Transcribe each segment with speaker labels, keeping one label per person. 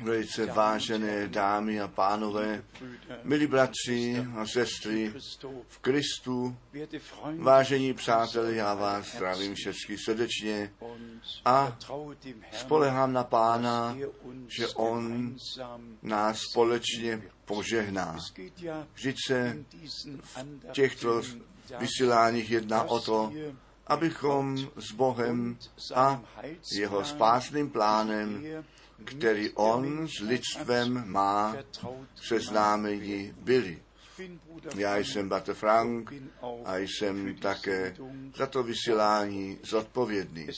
Speaker 1: Velice vážené dámy a pánové, milí bratři a sestry v Kristu, vážení přátelé, já vás zdravím všechny srdečně a spolehám na Pána, že On nás společně požehná. Vždyť se v těchto vysíláních jedná o to, abychom s Bohem a jeho spásným plánem který on s lidstvem má, seznámeni byli. Já jsem Bate Frank a jsem také za to vysílání zodpovědný.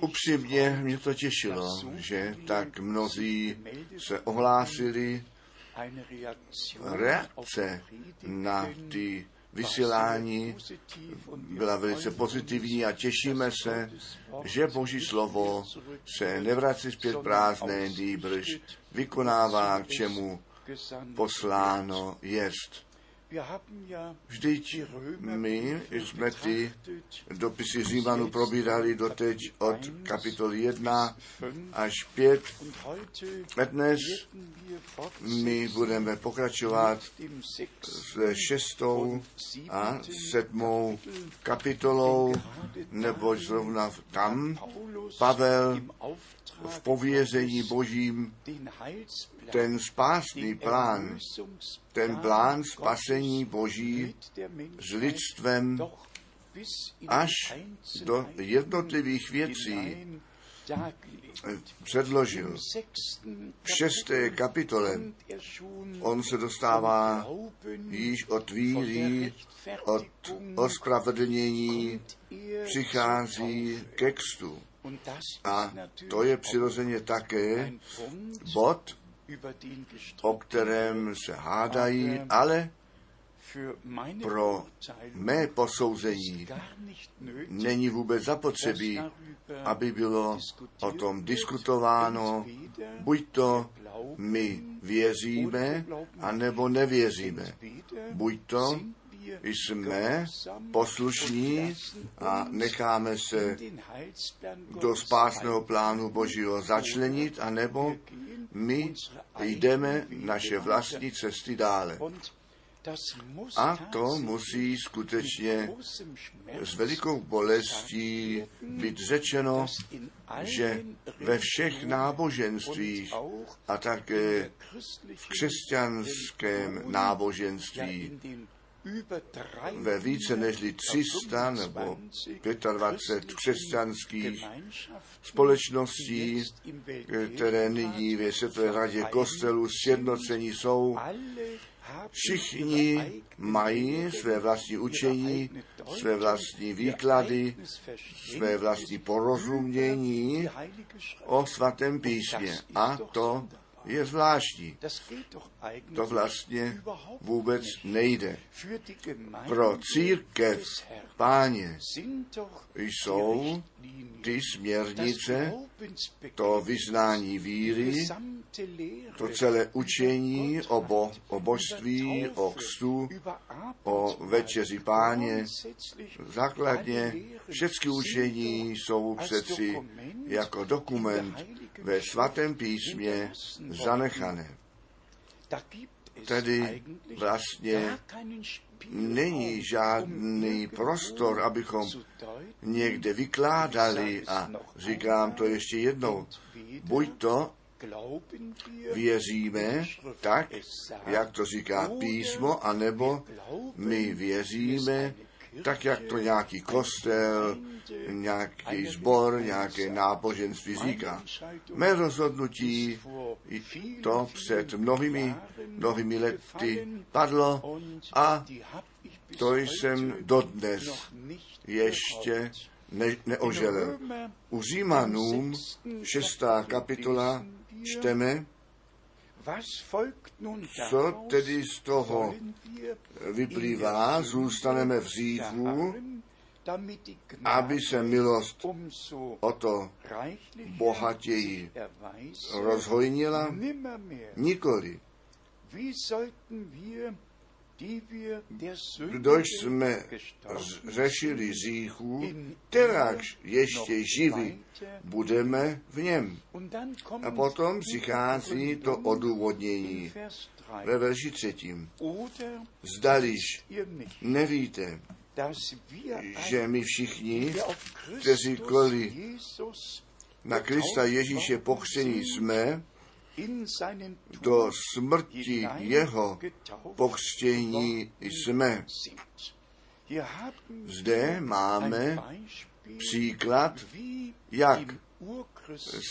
Speaker 1: Upřímně mě to těšilo, že tak mnozí se ohlásili reakce na ty vysílání byla velice pozitivní a těšíme se, že Boží slovo se nevrací zpět prázdné, nýbrž vykonává, k čemu posláno jest. Vždyť my jsme ty dopisy Římanů probírali doteď od kapitoly 1 až 5. A dnes my budeme pokračovat s šestou a sedmou kapitolou, neboť zrovna tam Pavel v pověření božím ten spásný plán, ten plán spasení boží s lidstvem až do jednotlivých věcí předložil. V šesté kapitole on se dostává již od víry, od ospravedlnění, přichází ke kstu. A to je přirozeně také bod, o kterém se hádají, ale pro mé posouzení není vůbec zapotřebí, aby bylo o tom diskutováno, buď to my věříme, anebo nevěříme. Buď to jsme poslušní a necháme se do spásného plánu Božího začlenit, anebo my jdeme naše vlastní cesty dále. A to musí skutečně s velikou bolestí být řečeno, že ve všech náboženstvích a také v křesťanském náboženství ve více než 300 nebo 25 křesťanských společností, které nyní ve Světové radě kostelů sjednocení jsou, Všichni mají své vlastní učení, své vlastní výklady, své vlastní porozumění o svatém písmě. A to je zvláštní. To vlastně vůbec nejde. Pro církev páně jsou ty směrnice, to vyznání víry, to celé učení o, bo, o božství, o kstu, o večeři páně. Základně všechny učení jsou přeci jako dokument ve svatém písmě zanechané. Tedy vlastně není žádný prostor, abychom někde vykládali a říkám to ještě jednou, buď to věříme tak, jak to říká písmo, anebo my věříme tak, jak to nějaký kostel, nějaký sbor, nějaké náboženství říká. Mé rozhodnutí to před mnohými, mnohými lety padlo a to jsem dodnes ještě ne, neoželel. U Římanům, šestá kapitola, čteme, co tedy z toho vyplývá, zůstaneme v říchu, aby se milost o to bohatěji rozhojnila? Nikoli. Kdož jsme řešili říchů, terakž ještě živí budeme v něm. A potom přichází to odůvodnění ve verši třetím. Zdališ nevíte, že my všichni, kteří kvůli na Krista Ježíše pokřtění jsme, do smrti jeho pokřtění jsme. Zde máme příklad, jak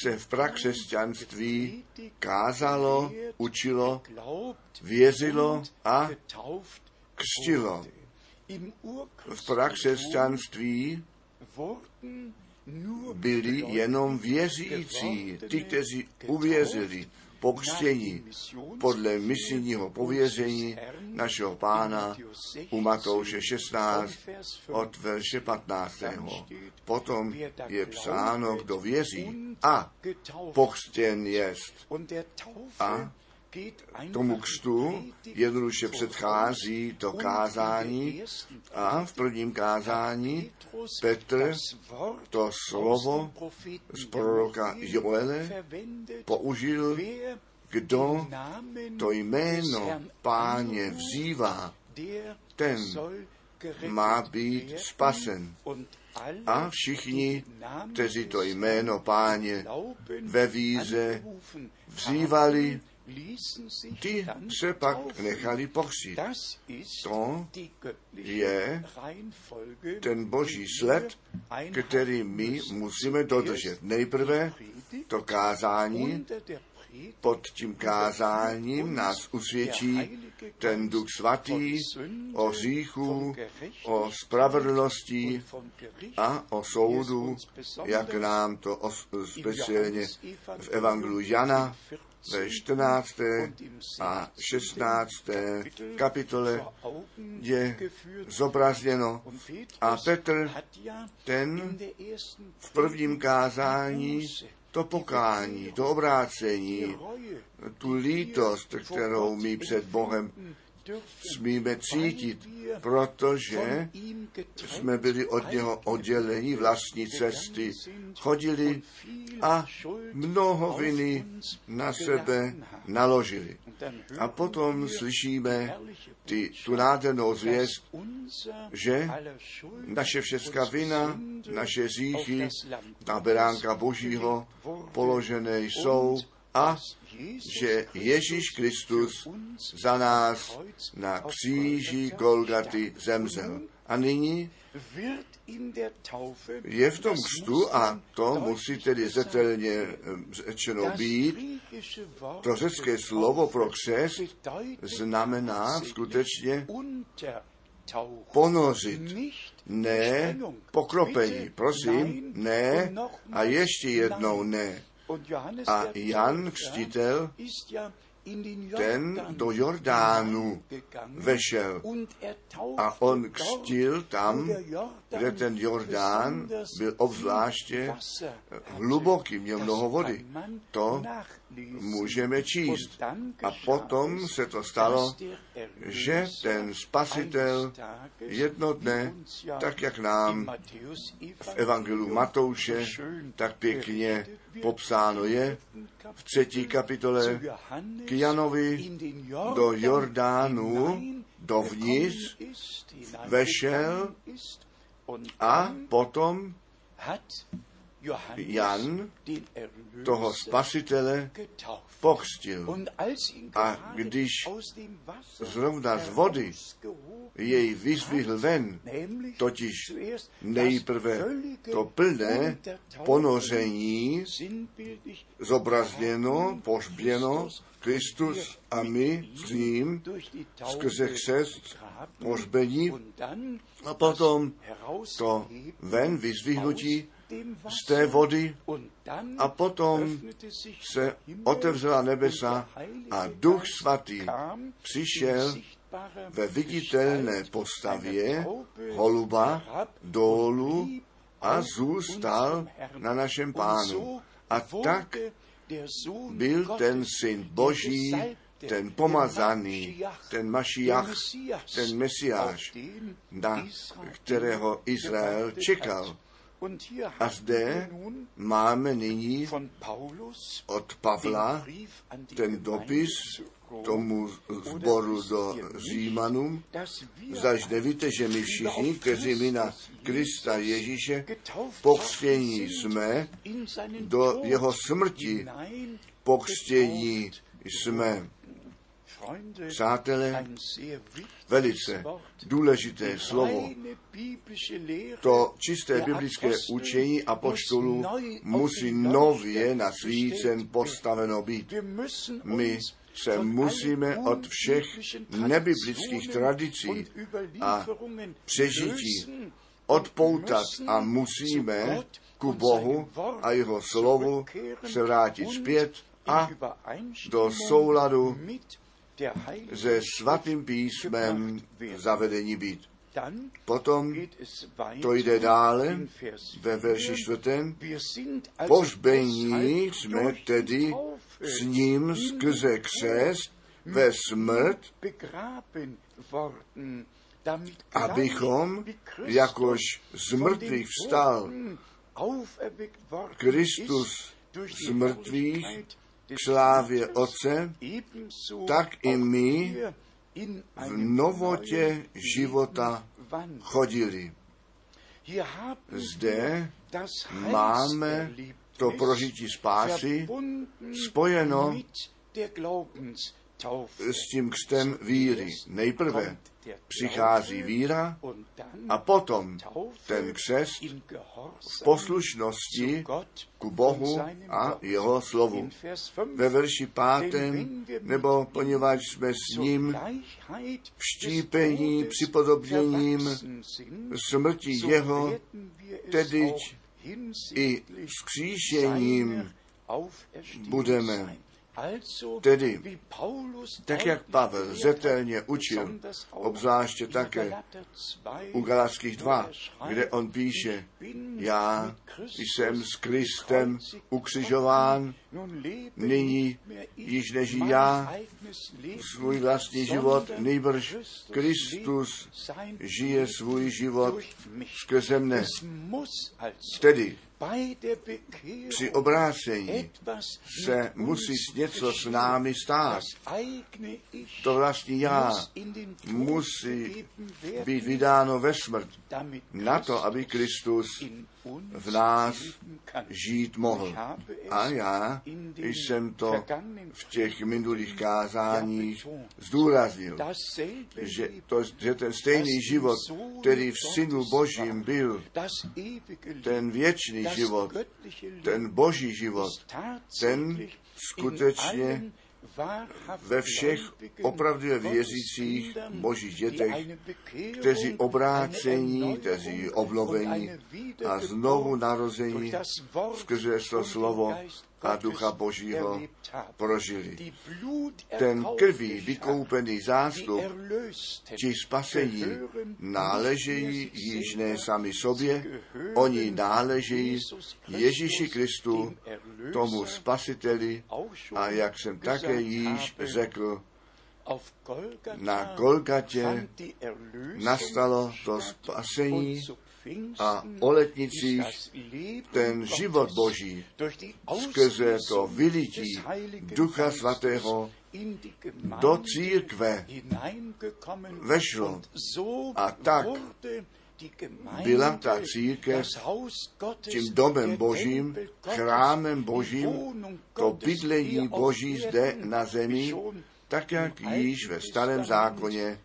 Speaker 1: se v prakřesťanství kázalo, učilo, věřilo a křtilo. V prakřesťanství byli jenom věřící, ty, kteří uvěřili, pokřtění podle misijního pověření našeho pána u Matouše 16 od verše 15. Potom je psáno, kdo věří a pokřtěn jest. A tomu křtu jednoduše předchází to kázání a v prvním kázání Petr to slovo z proroka Joele použil, kdo to jméno páně vzývá, ten má být spasen. A všichni, kteří to jméno páně ve víze vzývali, ty se pak nechali pokřít. To je ten boží sled, který my musíme dodržet. Nejprve to kázání, pod tím kázáním nás usvědčí ten Duch Svatý o říchu, o spravedlnosti a o soudu, jak nám to speciálně v Evangelu Jana ve 14. a 16. kapitole je zobrazněno. A Petr, ten v prvním kázání to pokání, to obrácení, tu lítost, kterou my před Bohem smíme cítit, protože jsme byli od něho odděleni vlastní cesty, chodili a mnoho viny na sebe naložili. A potom slyšíme ty, tu nádhernou zvěst, že naše všechna vina, naše říchy na beránka Božího položené jsou a že Ježíš Kristus za nás na kříži Golgaty zemřel. A nyní je v tom křtu, a to musí tedy zetelně řečeno být, to řecké slovo pro křest znamená skutečně ponořit, ne pokropení. Prosím, ne a ještě jednou ne. A Jan Křtitel, ten do Jordánu vešel a on křtil tam, kde ten Jordán byl obzvláště hluboký, měl mnoho vody. To můžeme číst. A potom se to stalo, že ten spasitel jedno dne, tak jak nám v Evangelu Matouše tak pěkně popsáno je, v třetí kapitole k Janovi do Jordánu dovnitř vešel a potom Jan toho spasitele pokřtil. A když zrovna z vody jej vyzvihl ven, totiž nejprve to plné ponoření zobrazněno, požběno, Kristus a my s ním skrze křest požbení a potom to ven vyzvihnutí z té vody a potom se otevřela nebesa a Duch Svatý přišel ve viditelné postavě holuba dolů a zůstal na našem pánu. A tak byl ten syn Boží ten pomazaný, ten Mašiach, ten Mesiáš, na kterého Izrael čekal. A zde máme nyní od Pavla ten dopis tomu zboru do Římanům, zaž nevíte, že my všichni, kteří my na Krista Ježíše pokřtění jsme, do jeho smrti pokřtění jsme. Přátelé, velice důležité slovo. To čisté biblické učení apoštolů musí nově na svícen postaveno být. My se musíme od všech nebiblických tradicí a přežití odpoutat a musíme ku Bohu a jeho slovu se vrátit zpět a do souladu se svatým písmem zavedení být. Potom to jde dále ve verši čtvrtém. Pohřbení jsme tedy s ním skrze křest ve smrt, abychom, jakož z mrtvých vstal Kristus z mrtvých slávě Otce, tak i my v novotě života chodili. Zde máme to prožití spásy spojeno s tím křtem víry. Nejprve přichází víra a potom ten křest v poslušnosti ku Bohu a jeho slovu. Ve verši pátém, nebo poněvadž jsme s ním vštípení připodobněním smrti jeho, tedy i skříšením budeme Tedy, tak jak Pavel zetelně učil, obzvláště také u Galackých 2, kde on píše, já jsem s Kristem ukřižován, nyní již neží já svůj vlastní život, nejbrž Kristus žije svůj život skrze mne. Tedy při obrácení se musí něco s námi stát. To vlastní já musí být vydáno ve smrt na to, aby Kristus v nás žít mohl. A já jsem to v těch minulých kázáních zdůraznil, že, to, že ten stejný život, který v Synu Božím byl, ten věčný život, ten Boží život, ten skutečně ve všech opravdově věřících božích dětech, kteří obrácení, kteří obnovení a znovu narození skrze to slovo a ducha Božího prožili. Ten krví vykoupený zástup, či spasení, náležejí již ne sami sobě, oni náležejí Ježíši Kristu, tomu spasiteli a jak jsem také již řekl, na Golgatě nastalo to spasení a o letnicích ten život Boží skrze to vylití Ducha Svatého do církve vešlo. A tak byla ta církev tím domem božím, chrámem božím, to bydlení boží zde na zemi, tak jak již ve starém zákoně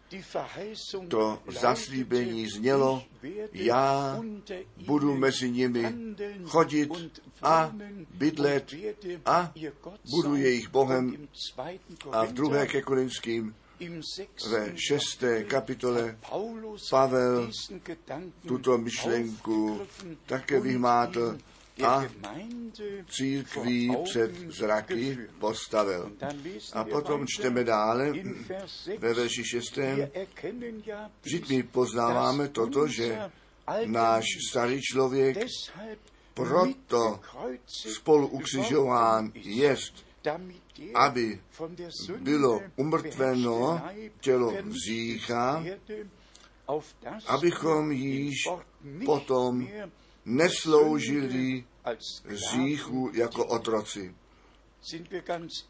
Speaker 1: to zaslíbení znělo, já budu mezi nimi chodit a bydlet a budu jejich Bohem. A v druhé ke Korinským ve šesté kapitole Pavel tuto myšlenku také vyhmátl a církví před zraky postavil. A potom čteme dále ve verši 6. Vždyť my poznáváme toto, že náš starý člověk proto spolu ukřižován jest aby bylo umrtveno tělo vzícha, abychom již potom nesloužili zíchu jako otroci.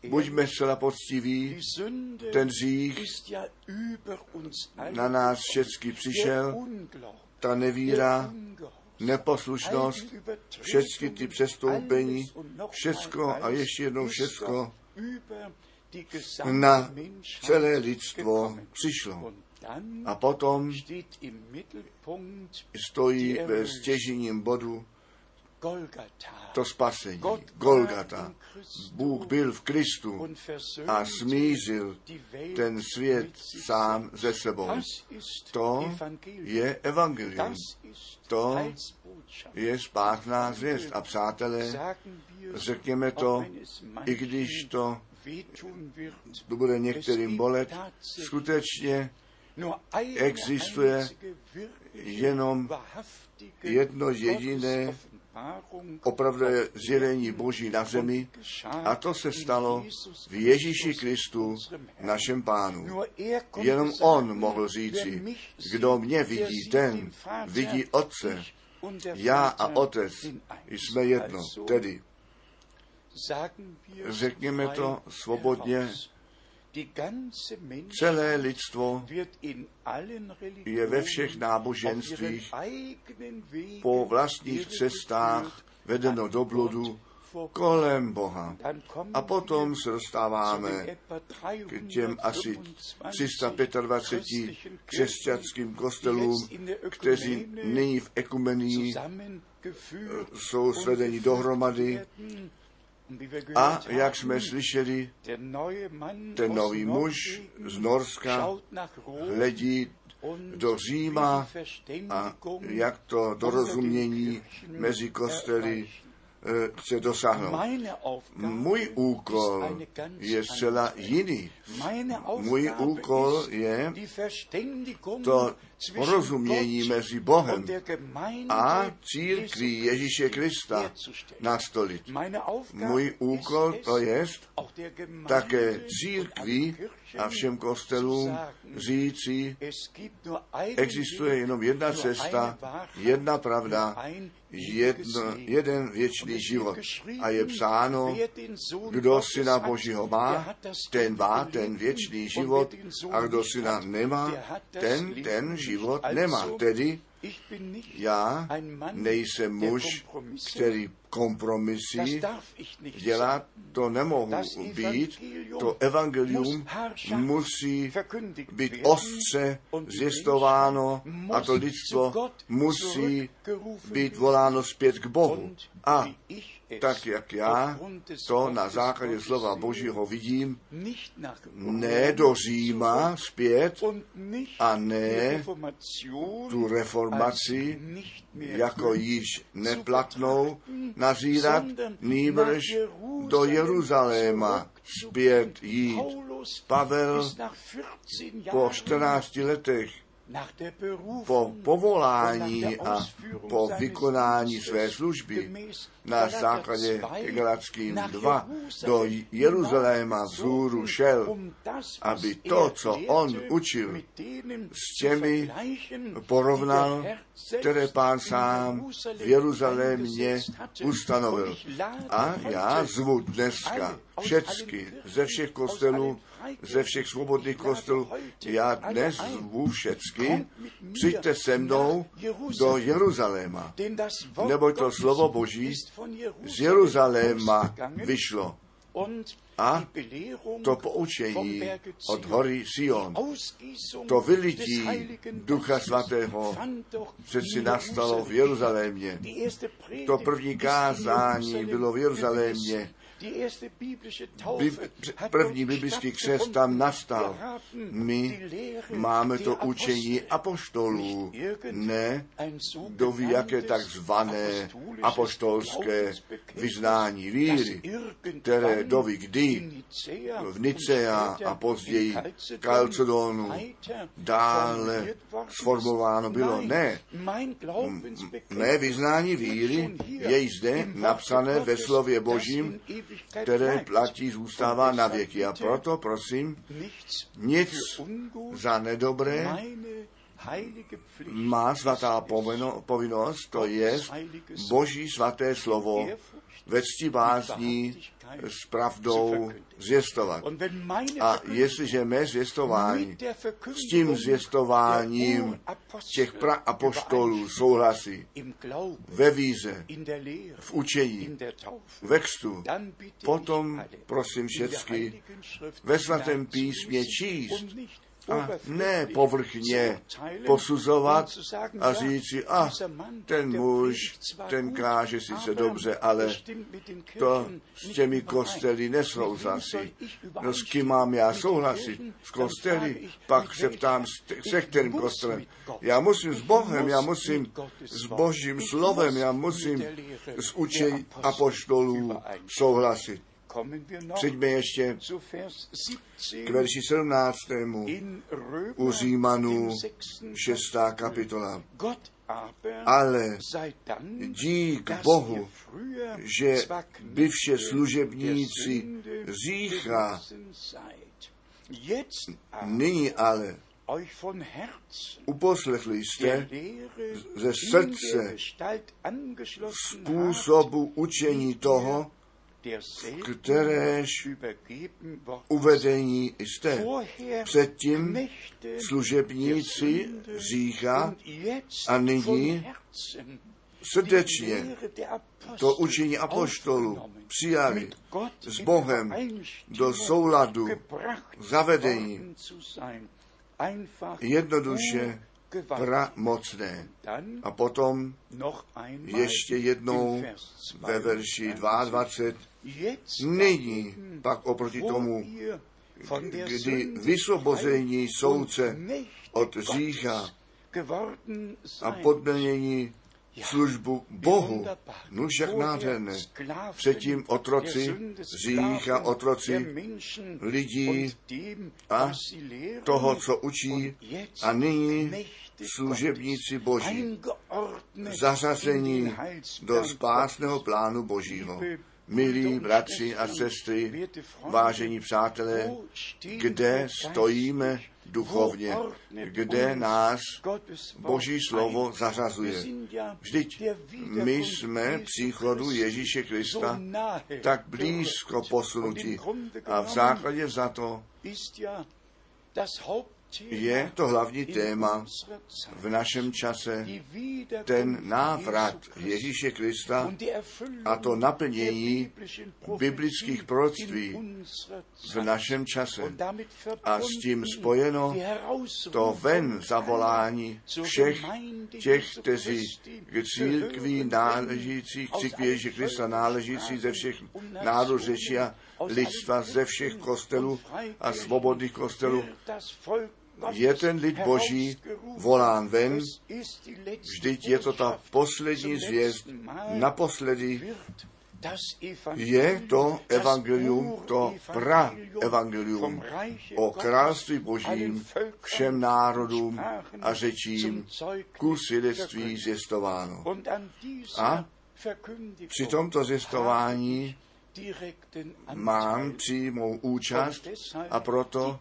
Speaker 1: Buďme zcela poctiví, ten zích na nás všechny přišel, ta nevíra, neposlušnost, všechny ty přestoupení, všecko a ještě jednou všecko na celé lidstvo přišlo. A potom stojí ve stěžením bodu to spasení, Golgata. Bůh byl v Kristu a smířil ten svět sám ze sebou. To je evangelium. To je spátná zvěst. A přátelé, řekněme to, i když to to bude některým bolet, skutečně existuje jenom jedno jediné opravdu zjevení Boží na zemi a to se stalo v Ježíši Kristu, našem pánu. Jenom on mohl říci, kdo mě vidí, ten vidí Otce. Já a Otec jsme jedno, tedy řekněme to svobodně, celé lidstvo je ve všech náboženstvích po vlastních cestách vedeno do bludu kolem Boha. A potom se dostáváme k těm asi 325 křesťanským kostelům, kteří nyní v ekumenii jsou svedeni dohromady a jak jsme slyšeli, ten nový muž z Norska hledí do Říma a jak to dorozumění mezi kostely chce dosáhnout. Můj úkol je zcela jiný. Můj úkol je to porozumění mezi Bohem a církví Ježíše Krista nastolit. Můj úkol to je také církví a všem kostelům říci, existuje jenom jedna cesta, jedna pravda, jedno, jeden věčný život. A je psáno, kdo syna Božího má, ten má ten věčný život a kdo syna nemá, ten ten život nemá. Tedy já nejsem muž, který kompromisy dělat, to nemohu být. To evangelium musí být ostře zjistováno a to lidstvo musí být voláno zpět k Bohu. A tak jak já to na základě slova Božího vidím, ne do Říma zpět a ne tu reformaci jako již neplatnou nazírat, nýbrž do Jeruzaléma zpět jít. Pavel po 14 letech po povolání a po vykonání své služby na základě Galackým 2 do Jeruzaléma vzhůru šel, aby to, co on učil, s těmi porovnal, které pán sám v Jeruzalémě ustanovil. A já zvu dneska všecky ze všech kostelů, ze všech svobodných kostelů, já dnes zvu všecky, přijďte se mnou do Jeruzaléma, nebo to slovo Boží z Jeruzaléma vyšlo. A to poučení od hory Sion, to vylití Ducha Svatého přeci nastalo v Jeruzalémě. To první kázání bylo v Jeruzalémě první biblický křest tam nastal. My máme to učení apoštolů, ne do jaké takzvané apoštolské vyznání víry, které doví kdy v Nicea a později Kalcedonu dále sformováno bylo. Ne, mé vyznání víry je zde napsané ve slově Božím které platí, zůstává na věky. A proto prosím, nic za nedobré má svatá povinnost, to je Boží svaté slovo ve cti bázní s pravdou zvěstovat. A jestliže mé zvěstování s tím zvěstováním těch apoštolů souhlasí ve víze, v učení, ve kstu, potom prosím všecky ve svatém písmě číst a ne povrchně posuzovat a říci, a ten muž, ten káže sice dobře, ale to s těmi kostely nesouhlasí. No s kým mám já souhlasit? S kostely? Pak se ptám, se kterým kostelem? Já musím s Bohem, já musím s Božím slovem, já musím s učením apoštolů souhlasit. Přijďme ještě k verši 17. u Římanů 6. kapitola. Ale dík Bohu, že bivše služebníci řícha, nyní ale uposlechli jste ze srdce způsobu učení toho, kteréž uvedení jste. Předtím služebníci říká a nyní srdečně to učení apoštolu přijali s Bohem do souladu zavedení jednoduše pramocné. A potom ještě jednou ve verši 22 Nyní pak oproti tomu, kdy vysvobození soudce od řícha a podměnění službu Bohu. No však nádherné. Předtím otroci, řícha, otroci lidí a toho, co učí, a nyní služebníci Boží, zařazení do spásného plánu Božího. Milí bratři a sestry, vážení přátelé, kde stojíme duchovně, kde nás Boží slovo zařazuje. Vždyť my jsme příchodu Ježíše Krista tak blízko posunutí. A v základě za to je to hlavní téma v našem čase, ten návrat Ježíše Krista a to naplnění biblických proroctví v našem čase. A s tím spojeno to ven zavolání všech těch, kteří k církví náležících, k církvi Ježíše Krista náležící ze všech národů řeči a lidstva, ze všech kostelů a svobodných kostelů je ten lid Boží volán ven, vždyť je to ta poslední zvěst, naposledy je to evangelium, to pra evangelium o království božím všem národům a řečím ku svědectví zjistováno. A při tomto zjistování mám přímou účast a proto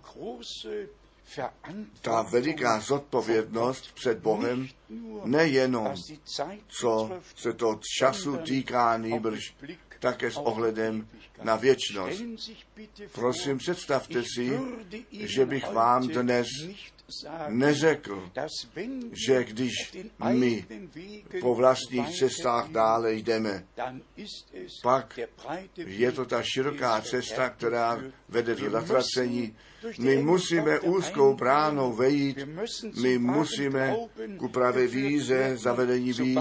Speaker 1: ta veliká zodpovědnost před Bohem nejenom, co se to času týká nýbrž, také s ohledem na věčnost. Prosím, představte si, že bych vám dnes neřekl, že když my po vlastních cestách dále jdeme, pak je to ta široká cesta, která vede do zatracení. My musíme úzkou bránou vejít, my musíme ku pravé víze zavedení být,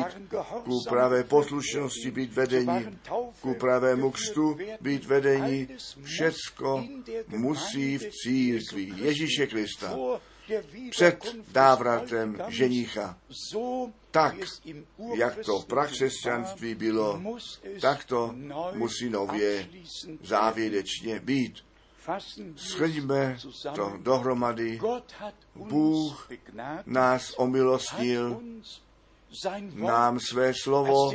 Speaker 1: ku pravé poslušnosti být vedení, ku pravému křtu být vedení. Všecko musí v církvi. Ježíše Krista před návratem ženicha. Tak, jak to v prakřesťanství bylo, tak to musí nově závěrečně být. Shrňme to dohromady. Bůh nás omilostnil
Speaker 2: nám své slovo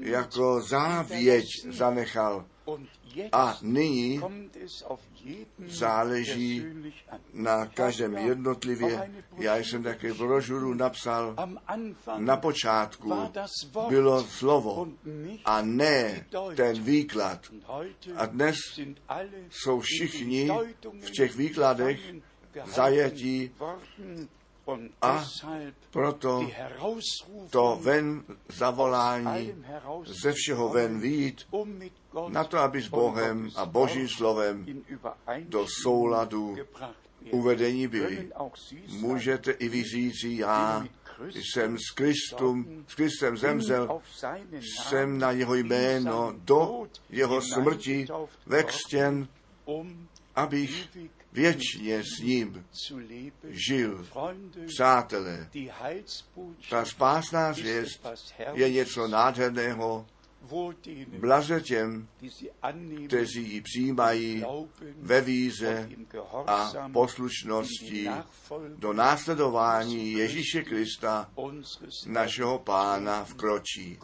Speaker 2: jako závěť zanechal. A nyní záleží na každém jednotlivě. Já jsem také brožuru napsal. Na počátku bylo slovo a ne ten výklad. A dnes jsou všichni v těch výkladech zajetí a proto to ven zavolání ze všeho ven vít, na to, aby s Bohem a Božím slovem do souladu uvedení byli. Můžete i vy říci, já jsem s, Kristum, s Kristem zemřel, jsem na jeho jméno do jeho smrti vextěn, abych věčně s ním žil. Přátelé, ta spásná zvěst je něco nádherného, Blaze těm, kteří ji přijímají ve víze a poslušnosti do následování Ježíše Krista, našeho pána, vkročí.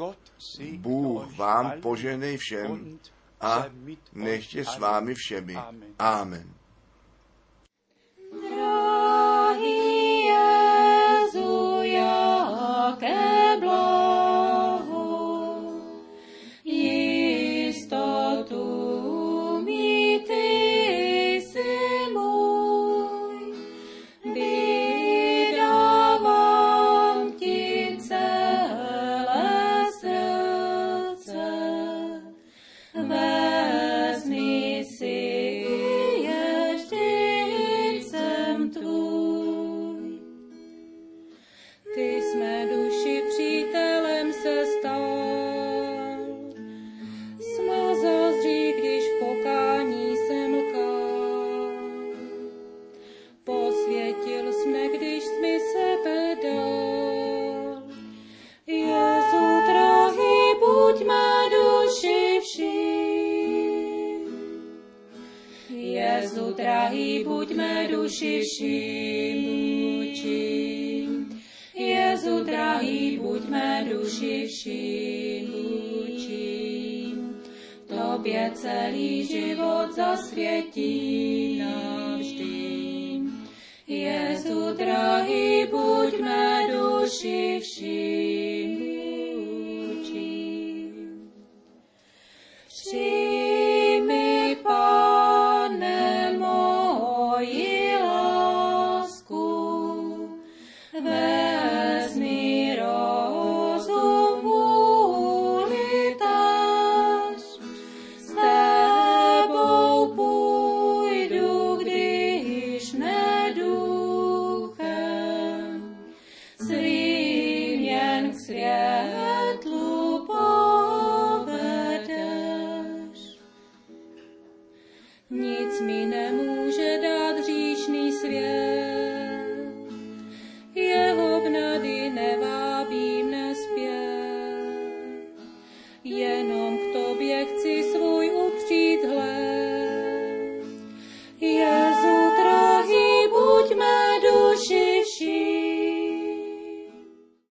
Speaker 2: Bůh vám poženej všem a nechtě s vámi všemi. Amen.